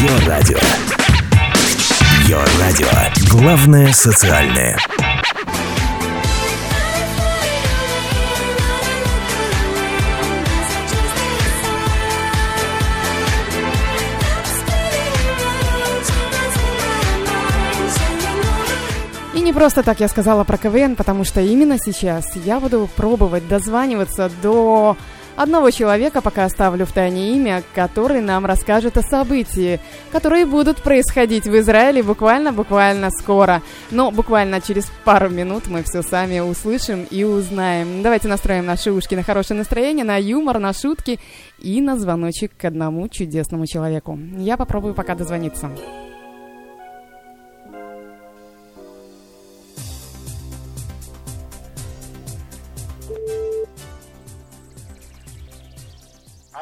Ее радио. Ее радио. Главное социальное. И не просто так я сказала про КВН, потому что именно сейчас я буду пробовать дозваниваться до одного человека, пока оставлю в тайне имя, который нам расскажет о событии, которые будут происходить в Израиле буквально-буквально скоро. Но буквально через пару минут мы все сами услышим и узнаем. Давайте настроим наши ушки на хорошее настроение, на юмор, на шутки и на звоночек к одному чудесному человеку. Я попробую пока дозвониться.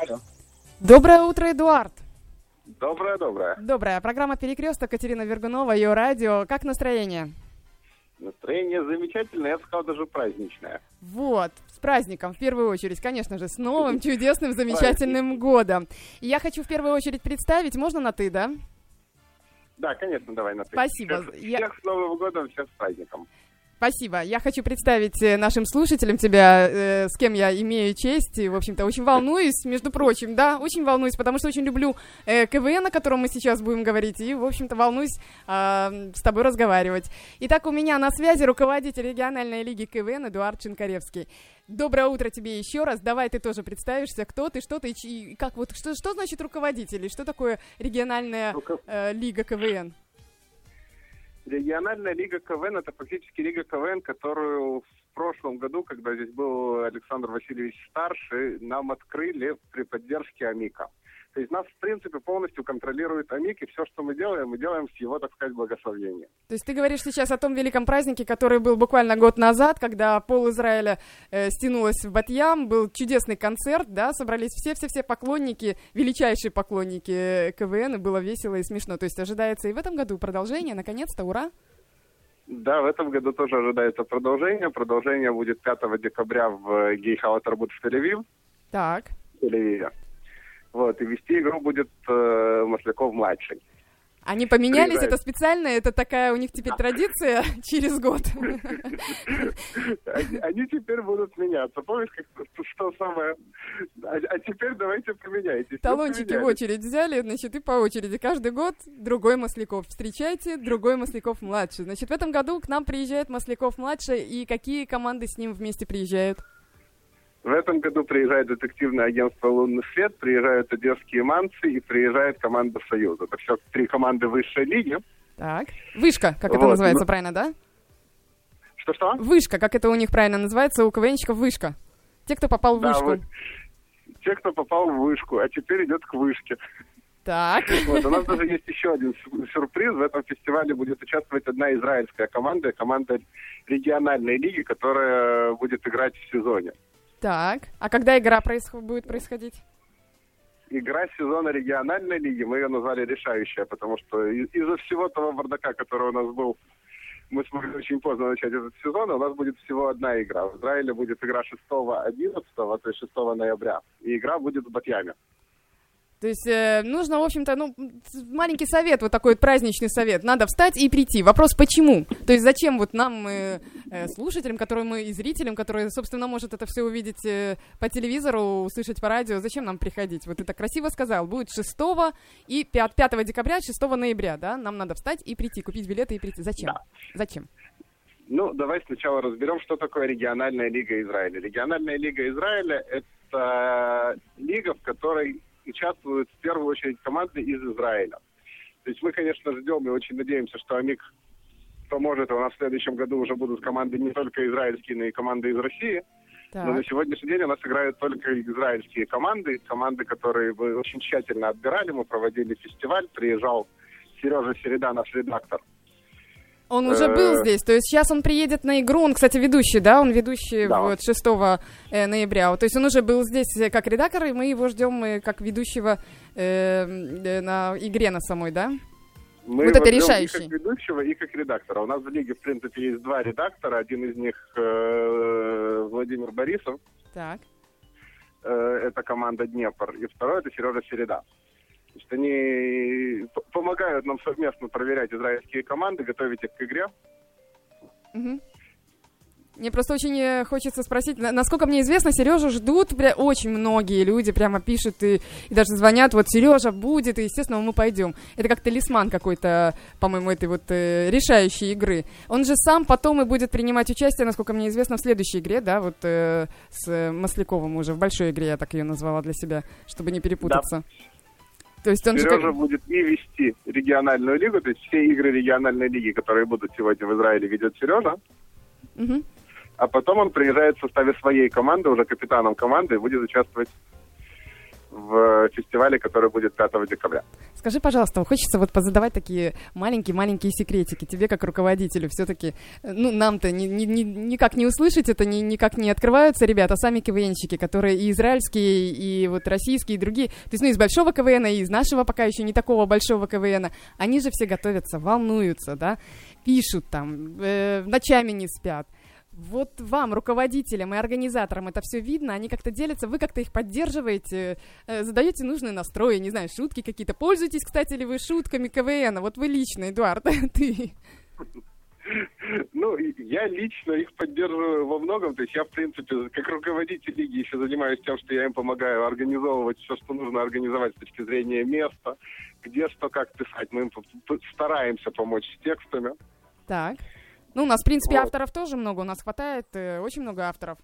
Алло. Доброе утро, Эдуард. Доброе-доброе. Доброе. Программа «Перекресток» Катерина Вергунова, ее радио. Как настроение? Настроение замечательное, я бы сказал, даже праздничное. Вот, с праздником, в первую очередь, конечно же, с новым чудесным, замечательным годом. И я хочу в первую очередь представить, можно на «ты», да? Да, конечно, давай на ты. Спасибо. Всех, Я- всех с Новым годом, всех с праздником. Спасибо. Я хочу представить э, нашим слушателям тебя, э, с кем я имею честь. И, в общем-то, очень волнуюсь, между прочим, да, очень волнуюсь, потому что очень люблю э, КВН, о котором мы сейчас будем говорить, и, в общем-то, волнуюсь э, с тобой разговаривать. Итак, у меня на связи руководитель региональной лиги КВН Эдуард Чинкаревский. Доброе утро тебе еще раз. Давай ты тоже представишься, кто ты, что ты, и как вот, что, что значит руководитель, и что такое региональная э, лига КВН? Региональная лига КВН – это фактически лига КВН, которую в прошлом году, когда здесь был Александр Васильевич Старший, нам открыли при поддержке АМИКа. То есть нас, в принципе, полностью контролирует АМИК, и все, что мы делаем, мы делаем с его, так сказать, благословения. То есть ты говоришь сейчас о том великом празднике, который был буквально год назад, когда пол Израиля э, стянулось в Батьям, был чудесный концерт, да, собрались все-все-все поклонники, величайшие поклонники э, КВН, и было весело и смешно. То есть ожидается и в этом году продолжение, наконец-то, ура! Да, в этом году тоже ожидается продолжение. Продолжение будет 5 декабря в Гейхала Тарбут в Тель-Авив. Так, в Тель-Авиве. Вот, и вести игру будет э, Масляков-младший. они поменялись, Приезжает. это специально, это такая у них теперь традиция через год. Они, теперь будут меняться. Помнишь, как что самое? А, а теперь давайте поменяйтесь. Талончики в очередь взяли, значит, и по очереди. Каждый год другой Масляков. Встречайте, другой Масляков младший. Значит, в этом году к нам приезжает Масляков младший, и какие команды с ним вместе приезжают? В этом году приезжает детективное агентство «Лунный свет», приезжают одесские манцы и приезжает команда «Союз». Это все три команды высшей лиги. Так. Вышка, как это Вот, называется ну- правильно, да? Что-что? Вышка, как это у них правильно называется, у КВНщиков вышка. Те, кто попал в Да, вышку. вы- Те, кто попал в вышку, а теперь идет к вышке. Так. Вот, у нас даже есть еще один сю- сюрприз. В этом фестивале будет участвовать одна израильская команда, команда региональной лиги, которая будет играть в сезоне. Так. А когда игра происход- будет происходить? Игра сезона региональной лиги, мы ее назвали решающая, потому что из-за всего того бардака, который у нас был, мы смогли очень поздно начать этот сезон, и у нас будет всего одна игра. В Израиле будет игра 6-11, то есть 6 ноября, и игра будет в Батьяме. То есть э, нужно, в общем-то, ну, маленький совет, вот такой вот праздничный совет. Надо встать и прийти. Вопрос, почему? То есть зачем вот нам, э, э, слушателям, которые мы и зрителям, которые, собственно, может это все увидеть э, по телевизору, услышать по радио, зачем нам приходить? Вот ты так красиво сказал, будет 6 и 5, 5 декабря, 6 ноября, да? Нам надо встать и прийти, купить билеты и прийти. Зачем? Да. Зачем? Ну, давай сначала разберем, что такое региональная лига Израиля. Региональная лига Израиля – это лига, в которой участвуют в первую очередь команды из Израиля. То есть мы, конечно, ждем и очень надеемся, что АМИК поможет, и у нас в следующем году уже будут команды не только израильские, но и команды из России. Но на Так. сегодняшний день у нас играют только израильские команды, команды, которые мы очень тщательно отбирали. Мы проводили фестиваль, приезжал Сережа Середа, наш редактор. Он уже был Э. здесь, то есть сейчас он приедет на игру, он, кстати, ведущий, да, он ведущий Да. вот 6 э, ноября, то есть он уже был здесь э, как редактор, и мы его ждем как ведущего э, на игре на самой, да? Мы Вот это решающий. И как ведущего, и как редактора. У нас в лиге, в принципе, есть два редактора. Один из них э, Владимир Борисов, Так. э, это команда Днепр, и второй это Сережа Середа. То есть они помогают нам совместно проверять израильские команды, готовить их к игре. Угу. Мне просто очень э, хочется спросить, насколько мне известно, Сережу ждут очень многие люди, прямо пишут и, и даже звонят, вот Сережа будет, и, естественно, мы пойдем. Это как талисман какой-то, по-моему, этой вот э, решающей игры. Он же сам потом и будет принимать участие, насколько мне известно, в следующей игре, да, вот э, с Масляковым уже, в большой игре, я так ее назвала для себя, чтобы не перепутаться. Да. То есть он Сережа же как... будет и вести региональную лигу, то есть все игры региональной лиги, которые будут сегодня в Израиле, ведет Сережа. Угу а потом он приезжает в составе своей команды, уже капитаном команды, и будет участвовать в фестивале, который будет 5 декабря. Скажи, пожалуйста, хочется вот позадавать такие маленькие-маленькие секретики тебе как руководителю. Все-таки, ну, нам-то ни, ни, ни, никак не услышать это, ни, никак не открываются ребята, сами КВНщики, которые и израильские, и вот российские, и другие. То есть, ну, из большого КВН, и из нашего пока еще не такого большого КВН. Они же все готовятся, волнуются, да, пишут там, э, ночами не спят. Вот вам, руководителям и организаторам, это все видно, они как-то делятся, вы как-то их поддерживаете, э, задаете нужные настрои, не знаю, шутки какие-то. Пользуетесь, кстати, ли вы шутками КВН? Вот вы лично, Эдуард, ты. Ну, я лично их поддерживаю во многом. То есть я, в принципе, как руководитель лиги еще занимаюсь тем, что я им помогаю организовывать все, что нужно организовать с точки зрения места, где что, как писать. Мы им стараемся помочь с текстами. Так. Ну, у нас, в принципе, вот. авторов тоже много, у нас хватает э, очень много авторов.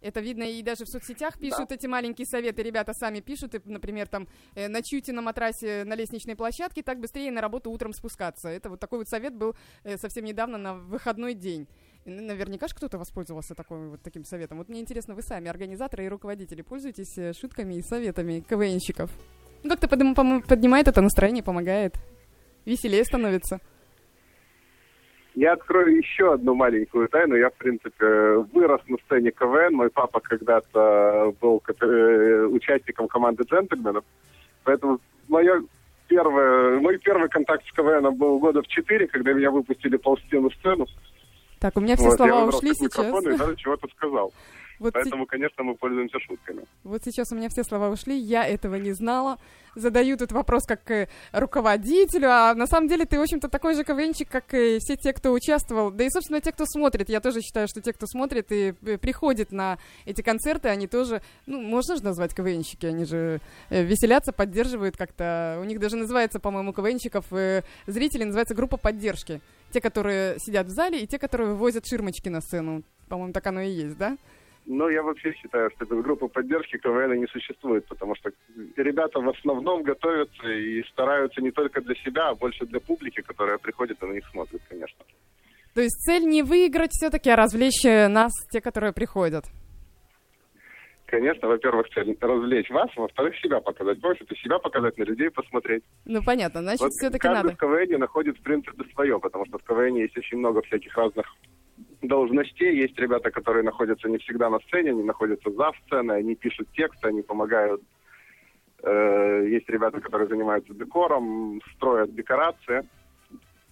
Это видно и даже в соцсетях пишут да. эти маленькие советы. Ребята сами пишут, и, например, там, э, ночуйте на матрасе на лестничной площадке, так быстрее на работу утром спускаться. Это вот такой вот совет был э, совсем недавно на выходной день. И, наверняка же кто-то воспользовался такой, вот таким советом. Вот мне интересно, вы сами, организаторы и руководители, пользуетесь э, шутками и советами КВНщиков? Ну, как-то поднимает это настроение, помогает. Веселее становится. Я открою еще одну маленькую тайну. Я, в принципе, вырос на сцене КВН. Мой папа когда-то был э, участником команды джентльменов. Поэтому мое первое, мой первый контакт с КВН был года в четыре, когда меня выпустили ползти на сцену. Так, у меня все вот, слова ушли сейчас. И даже чего-то сказал. Вот Поэтому, с... конечно, мы пользуемся шутками. Вот сейчас у меня все слова ушли, я этого не знала. Задаю тут вопрос как э, руководителю, а на самом деле ты, в общем-то, такой же КВНчик, как и все те, кто участвовал. Да и, собственно, те, кто смотрит. Я тоже считаю, что те, кто смотрит и э, приходит на эти концерты, они тоже, ну, можно же назвать КВНщики, они же э, веселятся, поддерживают как-то. У них даже называется, по-моему, КВНщиков, зрители называется группа поддержки. Те, которые сидят в зале, и те, которые вывозят ширмочки на сцену. По-моему, так оно и есть, да? Но я вообще считаю, что без группы поддержки КВН не существует, потому что ребята в основном готовятся и стараются не только для себя, а больше для публики, которая приходит и на них смотрит, конечно. То есть цель не выиграть все-таки, а развлечь э, нас, те, которые приходят. Конечно, во-первых, цель развлечь вас, во-вторых, себя показать. Больше это себя показать, на людей посмотреть. Ну, понятно, значит, вот все-таки надо. Каждый в КВН находит, в принципе, свое, потому что в КВН есть очень много всяких разных должностей. Есть ребята, которые находятся не всегда на сцене, они находятся за сценой, они пишут тексты, они помогают. Э, есть ребята, которые занимаются декором, строят декорации.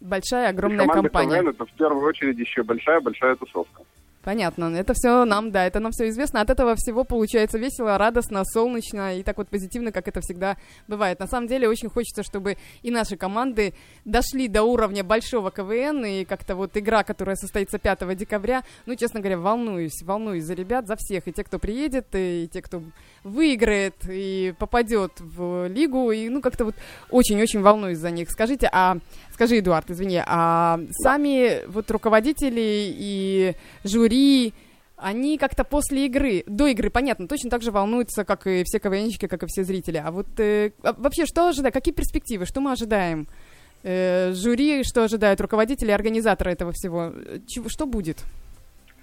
Большая, огромная компания. КВН это в первую очередь еще большая-большая тусовка. Понятно. Это все нам, да, это нам все известно. От этого всего получается весело, радостно, солнечно и так вот позитивно, как это всегда бывает. На самом деле очень хочется, чтобы и наши команды дошли до уровня большого КВН и как-то вот игра, которая состоится 5 декабря, ну, честно говоря, волнуюсь, волнуюсь за ребят, за всех, и те, кто приедет, и те, кто выиграет и попадет в лигу, и ну как-то вот очень-очень волнуюсь за них. Скажите, а скажи, Эдуард, извини, а сами вот руководители и жюри, они как-то после игры, до игры, понятно, точно так же волнуются, как и все КВНщики, как и все зрители. А вот э, а вообще, что ожидать, какие перспективы, что мы ожидаем? Э, жюри, что ожидают руководители и организаторы этого всего? Чего, что будет?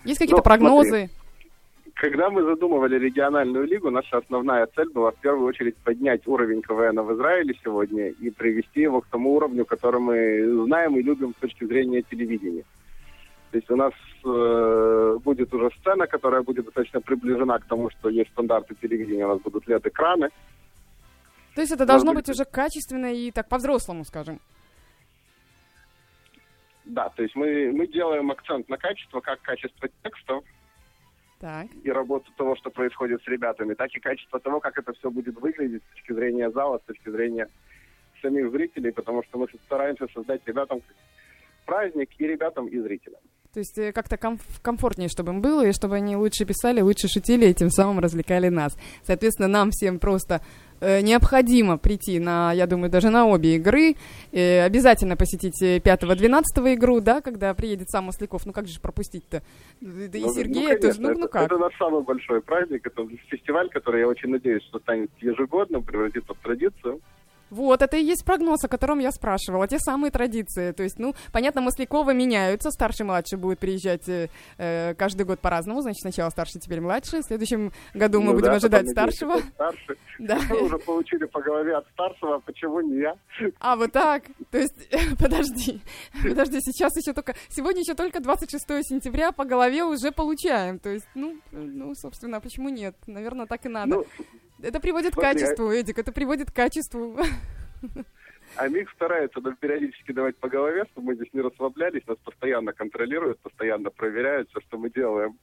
Есть какие-то ну, прогнозы? Смотри. Когда мы задумывали региональную лигу, наша основная цель была в первую очередь поднять уровень КВН в Израиле сегодня и привести его к тому уровню, который мы знаем и любим с точки зрения телевидения. То есть у нас э, будет уже сцена, которая будет достаточно приближена к тому, что есть стандарты телевидения, у нас будут LED-экраны. То есть это должно быть уже качественно и так по-взрослому, скажем. Да, то есть мы, мы делаем акцент на качество, как качество текстов, Так. и работу того, что происходит с ребятами, так и качество того, как это все будет выглядеть с точки зрения зала, с точки зрения самих зрителей, потому что мы стараемся создать ребятам праздник и ребятам, и зрителям. То есть э, как-то комф- комфортнее, чтобы им было, и чтобы они лучше писали, лучше шутили, и тем самым развлекали нас. Соответственно, нам всем просто необходимо прийти на, я думаю, даже на обе игры. Э, обязательно посетить 5-12 игру, да, когда приедет сам Масляков. Ну как же пропустить-то? Да и Ну, ну, тоже. Ну, ну это, как? Это наш самый большой праздник, это фестиваль, который, я очень надеюсь, что станет ежегодным, превратится в традицию. Вот, это и есть прогноз, о котором я спрашивала. Те самые традиции. То есть, ну, понятно, Масляковы меняются. Старший, младший будет приезжать э, э, каждый год по-разному. Значит, сначала старший, теперь младший. В следующем году мы Ну будем да, ожидать потом надеюсь, старшего. Старший. Да. Мы уже получили по голове от старшего, а почему не я? А, вот так. То есть, подожди. Подожди, сейчас еще только... Сегодня еще только 26 сентября по голове уже получаем. То есть, ну, ну, собственно, почему нет? Наверное, так и надо. Ну, это приводит к смотри, а- качеству, Эдик, это приводит к качеству. а МИГ старается нам периодически давать по голове, чтобы мы здесь не расслаблялись, нас постоянно контролируют, постоянно проверяют все, что мы делаем.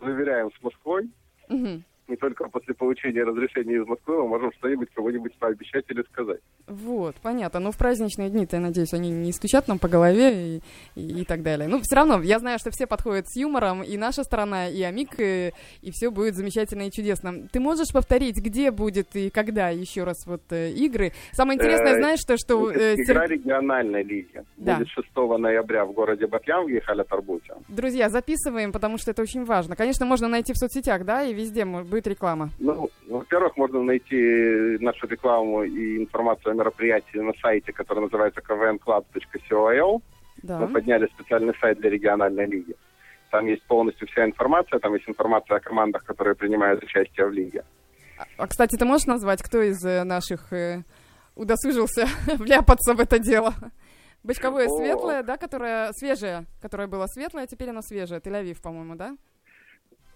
Заверяем с Москвой. Мгм. Не только после получения разрешения из Москвы мы можем что-нибудь кому-нибудь пообещать или сказать. Вот, понятно. Но в праздничные дни-то, я надеюсь, они не стучат нам по голове и, и, и так далее. Ну, все равно, я знаю, что все подходят с юмором, и наша сторона, и Амик, и, и все будет замечательно и чудесно. Ты можешь повторить, где будет и когда еще раз вот э, игры? Самое интересное, Э, знаешь, что... что э, игра региональной лиги. Да. Будет 6 ноября в городе Батьям в Ехаля Тарбуте. Друзья, записываем, потому что это очень важно. Конечно, можно найти в соцсетях, да, и везде мо- будет реклама. Ну, во-первых, можно найти нашу рекламу и информацию о мероприятии на сайте, который называется kvnclub.co.il. Да. Мы подняли специальный сайт для региональной лиги. Там есть полностью вся информация, там есть информация о командах, которые принимают участие в лиге. А, кстати, ты можешь назвать, кто из э, наших э, удосужился вляпаться в это дело? Бочковое О. светлое, да, которое свежее, которое было светлое, а теперь оно свежее. Тель-Авив, по-моему, да?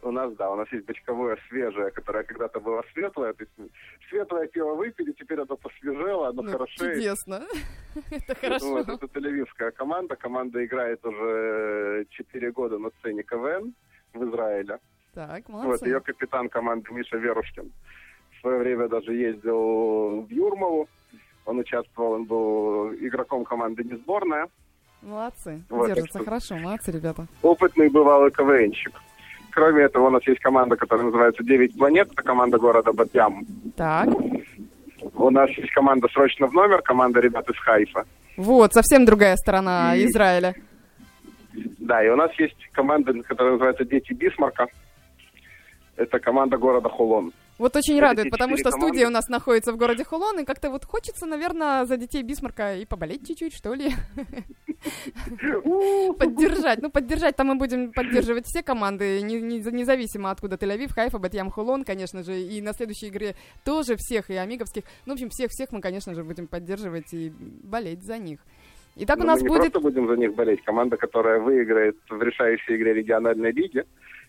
У нас, да, у нас есть бочковое свежее, которое когда-то было светлое. То есть светлое пиво выпили, теперь оно посвежело, оно Ну, хорошее. чудесно. Это хорошо. Вот, это тель-авивская команда. Команда играет уже 4 года на сцене КВН в Израиле. Так, Вот, ее молодцы. капитан команды Миша Верушкин. В свое время даже ездил в Юрмалу. Он участвовал, он был игроком команды «Не сборная». Молодцы. Вот, Держатся хорошо, молодцы, ребята. Опытный бывалый КВНщик. Кроме этого, у нас есть команда, которая называется «Девять планет». Это команда города Батьям. Так, У нас есть команда «Срочно в номер», команда ребят из Хайфа. вот, совсем другая сторона И- Израиля. Да, и у нас есть команда, которая называется «Дети Бисмарка». Это команда города Хулон. Вот очень радует, потому что студия команды. у нас находится в городе Хулон, и как-то вот хочется, наверное, за детей Бисмарка и поболеть чуть-чуть, что ли. Поддержать. Ну, поддержать там мы будем поддерживать все команды, не- не- независимо откуда Тель-Авив, Хайфа, Батьям, Хулон, конечно же, и на следующей игре тоже всех, и амиговских. Ну, в общем, всех-всех мы, конечно же, будем поддерживать и болеть за них. Итак, у Но нас мы не будет... просто будем за них болеть. Команда, которая выиграет в решающей игре региональной лиги,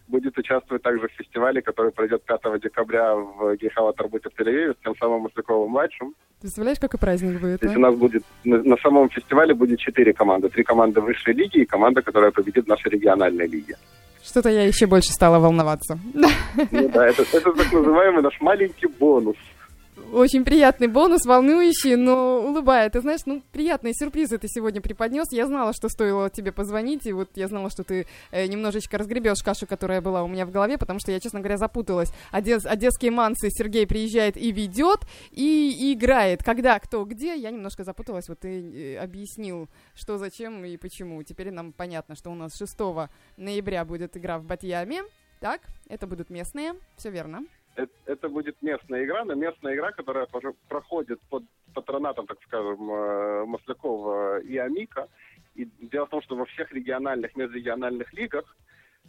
будет участвовать также в фестивале, который пройдет 5 декабря в Гейхала Тарбуте в Тель-Авиве с тем самым Масляковым-младшим. Представляешь, какой праздник будет, То есть а? у нас будет на, на самом фестивале будет четыре команды. Три команды высшей лиги и команда, которая победит в нашей региональной лиге. Что-то я еще больше стала волноваться. Ну да, это, это так называемый наш маленький бонус. Очень приятный бонус, волнующий, но улыбает. Ты знаешь, ну, приятные сюрпризы ты сегодня преподнес. Я знала, что стоило тебе позвонить, и вот я знала, что ты э, немножечко разгребешь кашу, которая была у меня в голове, потому что я, честно говоря, запуталась. Одесс, одесские мансы Сергей приезжает и ведет, и, и играет. Когда, кто, где, я немножко запуталась. Вот ты э, объяснил, что, зачем и почему. Теперь нам понятно, что у нас 6 ноября будет игра в Батьяме. Так, это будут местные, все верно. Это, это будет местная игра, но местная игра, которая проходит под патронатом, так скажем, э, Маслякова и Амика. И дело в том, что во всех региональных, межрегиональных лигах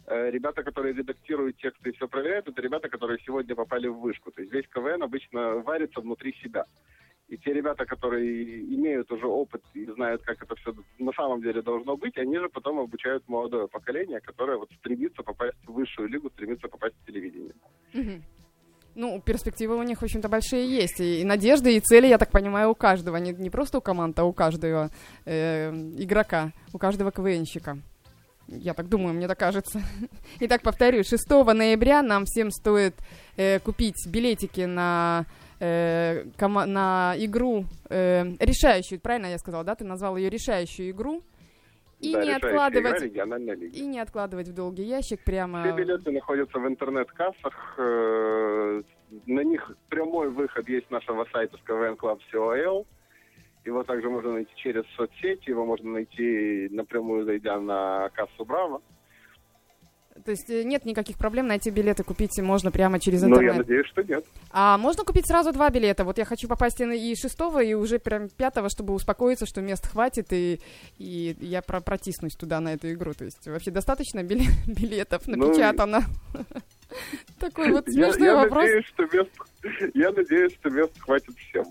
э, ребята, которые редактируют тексты и все проверяют, это ребята, которые сегодня попали в вышку. То есть весь КВН обычно варится внутри себя. И те ребята, которые имеют уже опыт и знают, как это все на самом деле должно быть, они же потом обучают молодое поколение, которое вот стремится попасть в высшую лигу, стремится попасть в телевидение. Мгм. Ну, перспективы у них, в общем-то, большие есть. И, надежды, и цели, я так понимаю, у каждого. Не, не просто у команд, а у каждого э, игрока, у каждого КВНщика. Я так думаю, мне так кажется. Итак, повторю, 6 ноября нам всем стоит э, купить билетики на, э, на игру э, решающую, правильно я сказала, да? Ты назвал ее решающую игру. И да, не откладывать игра региональной лиги. и не откладывать в долгий ящик прямо. Все билеты находятся в интернет-кассах. э, На них прямой выход есть нашего сайта с КВН Club COL. Его также можно найти через соцсети, его можно найти напрямую, зайдя на кассу Браво. То есть э, нет никаких проблем найти билеты, купить можно прямо через Но Ну, я интернет. надеюсь, что нет. А можно купить сразу два билета? Вот я хочу попасть и шестого, и уже прям пятого, чтобы успокоиться, что мест хватит, и, и я про протиснусь туда на эту игру. То есть вообще достаточно биле- билетов Ну, напечатано? Такой вот Я, смешной я вопрос. надеюсь, что мест, я надеюсь, что мест хватит всем.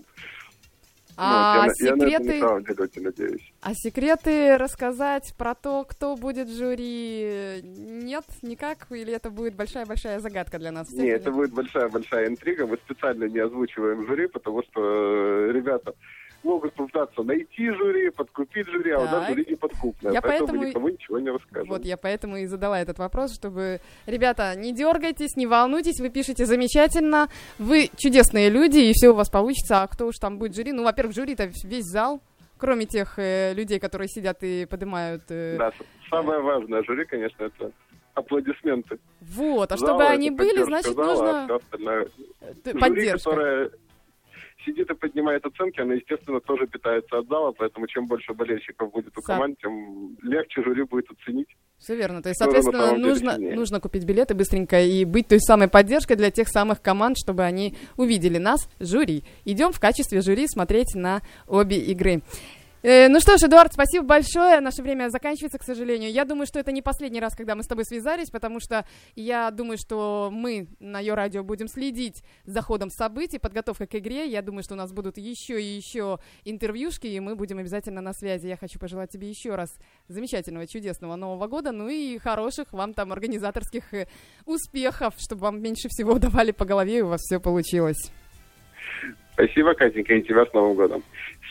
А Ну, я, на- я на это секреты, надеюсь. а секреты рассказать про то, кто будет в жюри, нет, никак? Или это будет большая-большая загадка для нас всех? Не, или- это будет большая-большая интрига. Мы специально не озвучиваем жюри, потому что э, ребята могут попытаться найти жюри, подкупить жюри, а у нас жюри не подкупное. Я поэтому, поэтому- никому ничего не расскажем. Вот я поэтому и задала этот вопрос, чтобы, ребята, не дергайтесь, не волнуйтесь, вы пишете замечательно, вы чудесные люди, и все у вас получится, а кто уж там будет жюри? Ну, во-первых, жюри-то весь зал, кроме тех э, людей, которые сидят и поднимают... э, Да, самое важное жюри, конечно, это аплодисменты. Вот, а чтобы они были, поддержка значит, зала, а нужно э, Жюри, поддержка. которое сидит и поднимает оценки, оно, естественно, тоже питается от зала, поэтому чем больше болельщиков будет у Сам- команд, тем легче жюри будет оценить. Все верно. То есть, соответственно, нужно, сильнее. нужно купить билеты быстренько и быть той самой поддержкой для тех самых команд, чтобы они увидели нас, жюри. Идем в качестве жюри смотреть на обе игры. Э, ну что ж, Эдуард, спасибо большое. Наше время заканчивается, к сожалению. Я думаю, что это не последний раз, когда мы с тобой связались, потому что я думаю, что мы на ее радио будем следить за ходом событий, подготовкой к игре. Я думаю, что у нас будут еще и еще интервьюшки, и мы будем обязательно на связи. Я хочу пожелать тебе еще раз замечательного, чудесного Нового года, ну и хороших вам там организаторских э, успехов, чтобы вам меньше всего давали по голове, и у вас все получилось. Спасибо, Катенька, и тебя с Новым годом.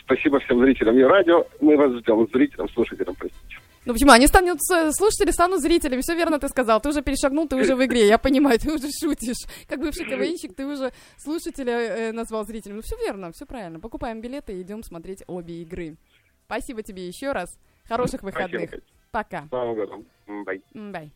Спасибо всем зрителям Ее радио. Мы вас ждем, зрителям, слушателям, простите. Ну почему? Они станут, э, слушатели станут зрителями, все верно ты сказал. Ты уже перешагнул, ты уже в игре, я понимаю, ты уже шутишь. Как бывший КВНщик, ты уже слушателя э, назвал зрителем. Ну все верно, все правильно. Покупаем билеты и идем смотреть обе игры. Спасибо тебе еще раз. Хороших выходных. Спасибо. Пока. С Новым годом. Бай. Бай.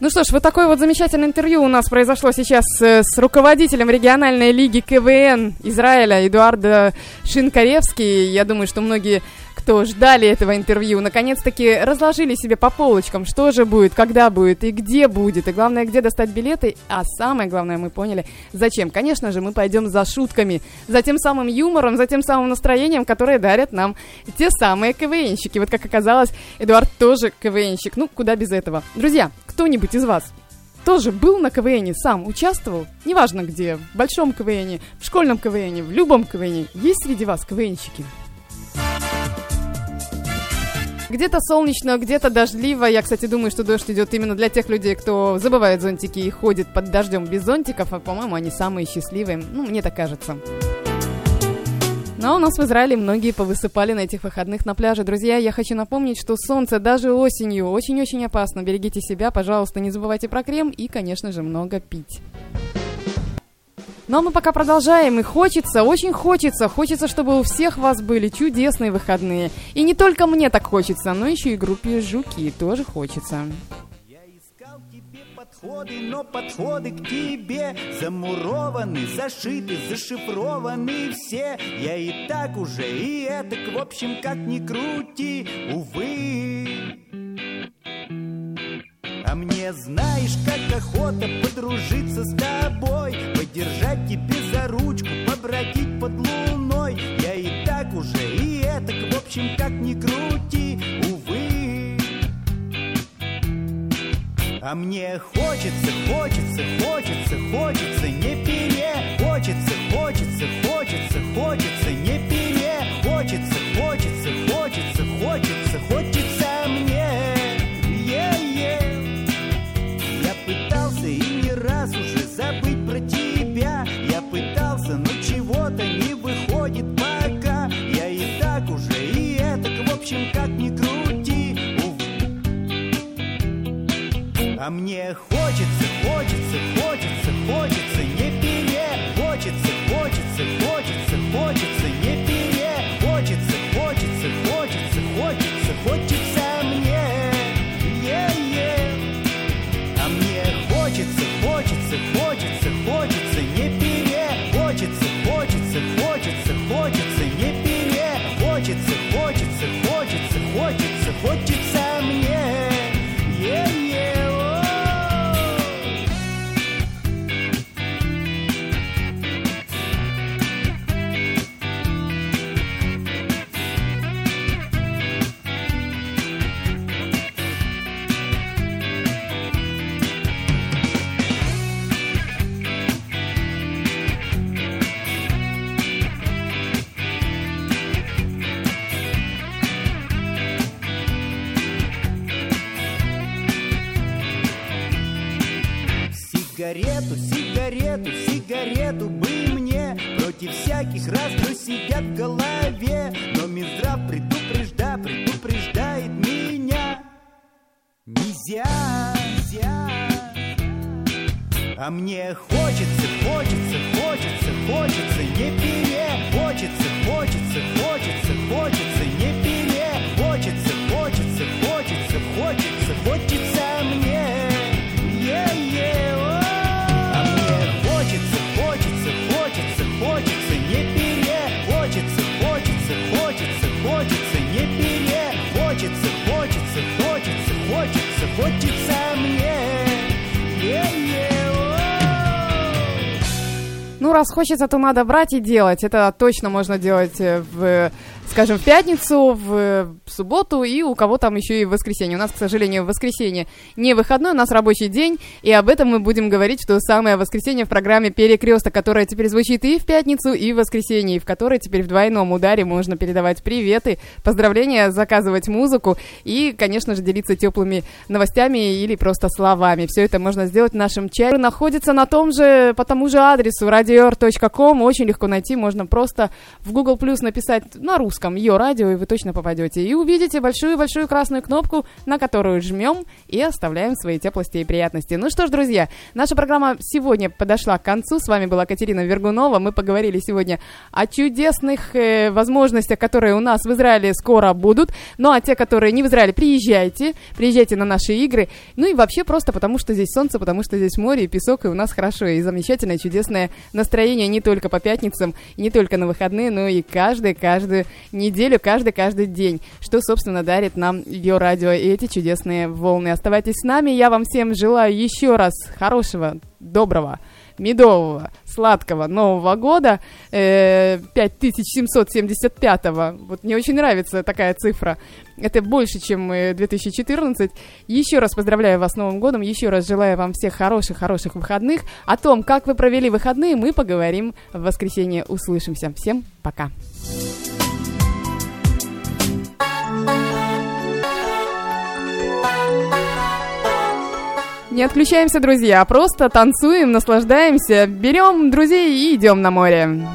Ну что ж, вот такое вот замечательное интервью у нас произошло сейчас э, с руководителем региональной лиги КВН Израиля Эдуарда Шинкаревский. Я думаю, что многие, кто ждали этого интервью, наконец-таки разложили себе по полочкам, что же будет, когда будет и где будет, и главное, где достать билеты, а самое главное, мы поняли, зачем. Конечно же, мы пойдем за шутками, за тем самым юмором, за тем самым настроением, которое дарят нам те самые КВНщики. Вот как оказалось, Эдуард тоже КВНщик. Ну, куда без этого. Друзья, кто-нибудь из вас тоже был на КВНе, сам участвовал, неважно где, в большом КВНе, в школьном КВНе, в любом КВНе, есть среди вас КВНщики? Где-то солнечно, где-то дождливо. Я, кстати, думаю, что дождь идет именно для тех людей, кто забывает зонтики и ходит под дождем без зонтиков, а, по-моему, они самые счастливые. Ну, мне так кажется. Но у нас в Израиле многие повысыпали на этих выходных на пляже. Друзья, я хочу напомнить, что солнце даже осенью очень-очень опасно. Берегите себя, пожалуйста, не забывайте про крем и, конечно же, много пить. Ну а мы пока продолжаем, и хочется, очень хочется, хочется, чтобы у всех вас были чудесные выходные. И не только мне так хочется, но еще и группе Жуки тоже хочется. Подходы, но подходы к тебе замурованы, зашиты, зашифрованы все. Я и так уже, и это, в общем, как ни крути, увы. А мне знаешь, как охота подружиться с тобой Подержать тебе за ручку, побродить под луной. Я и так уже, и это, в общем, как ни крути, увы. А мне хочется, хочется, хочется, хочется не пере. Хочется, хочется, хочется, хочется не мне хочется, Сигарету, сигарету, сигарету бы мне. Против всяких раз, сидят в голове. Но Минздрав предупрежда, предупреждает меня. Нельзя, нельзя. А мне хочется, хочется, хочется, хочется не пере. Хочется, хочется, хочется, хочется не пере. Хочется, хочется, хочется, хочется Ну, раз хочется, то надо брать и делать. Это точно можно делать э, в, скажем, в пятницу, в субботу и у кого там еще и в воскресенье. У нас, к сожалению, в воскресенье не выходной, у нас рабочий день, и об этом мы будем говорить в то самое воскресенье в программе «Перекресток», которая теперь звучит и в пятницу, и в воскресенье, и в которой теперь в двойном ударе можно передавать приветы, поздравления, заказывать музыку и, конечно же, делиться теплыми новостями или просто словами. Все это можно сделать в нашем чате. Находится на том же, по тому же адресу radio.com. Очень легко найти. Можно просто в Google Plus написать на русском ее радио, и вы точно попадете. И увидите большую-большую красную кнопку, на которую жмем и оставляем свои теплости и приятности. Ну что ж, друзья, наша программа сегодня подошла к концу. С вами была Катерина Вергунова. Мы поговорили сегодня о чудесных э, возможностях, которые у нас в Израиле скоро будут. Ну а те, которые не в Израиле, приезжайте. Приезжайте на наши игры. Ну и вообще просто потому, что здесь солнце, потому что здесь море и песок, и у нас хорошо. И замечательное, чудесное настроение не только по пятницам, не только на выходные, но и каждый, каждую неделю, каждый, каждый день, что, собственно, дарит нам ее радио и эти чудесные волны. Оставайтесь с нами. Я вам всем желаю еще раз хорошего, доброго, медового, сладкого Нового года, э, 5775-го. Вот мне очень нравится такая цифра. Это больше, чем э, 2014. Еще раз поздравляю вас с Новым годом, еще раз желаю вам всех хороших-хороших выходных. О том, как вы провели выходные, мы поговорим в воскресенье. Услышимся. Всем пока. Не отключаемся, друзья, просто танцуем, наслаждаемся, берем друзей и идем на море.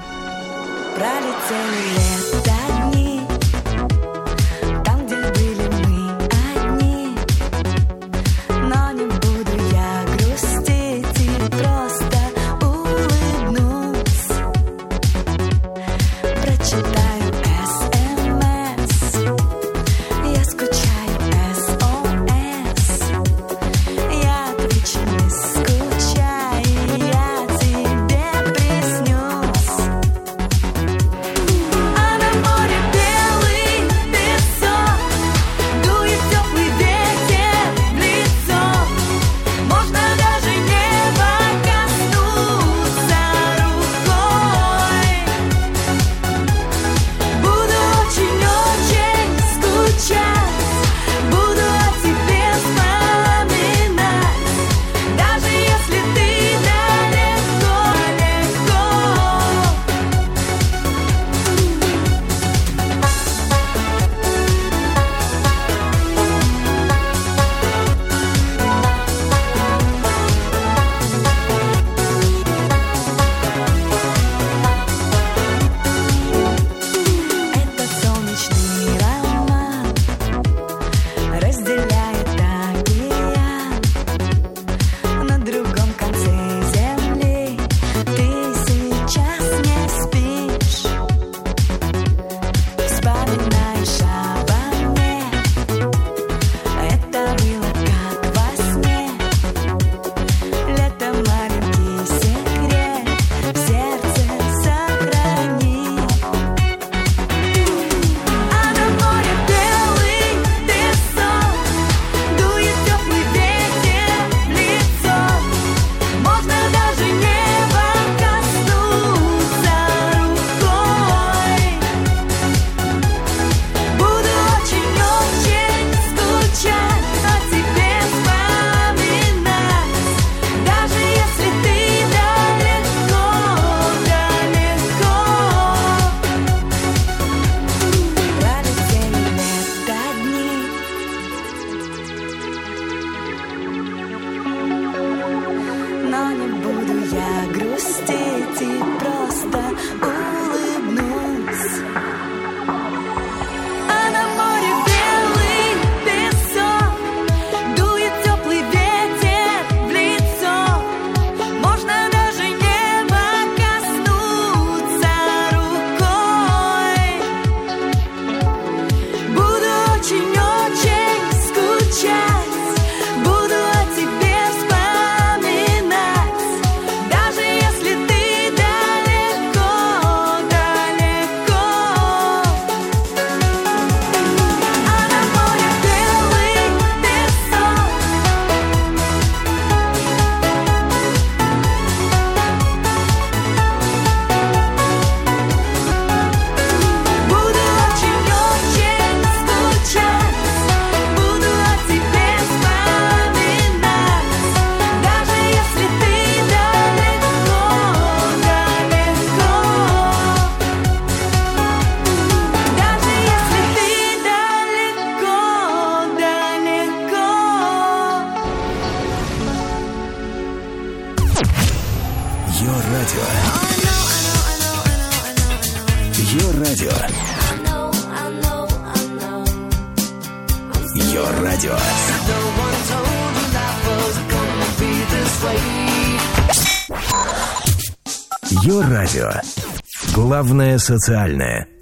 Главное социальное.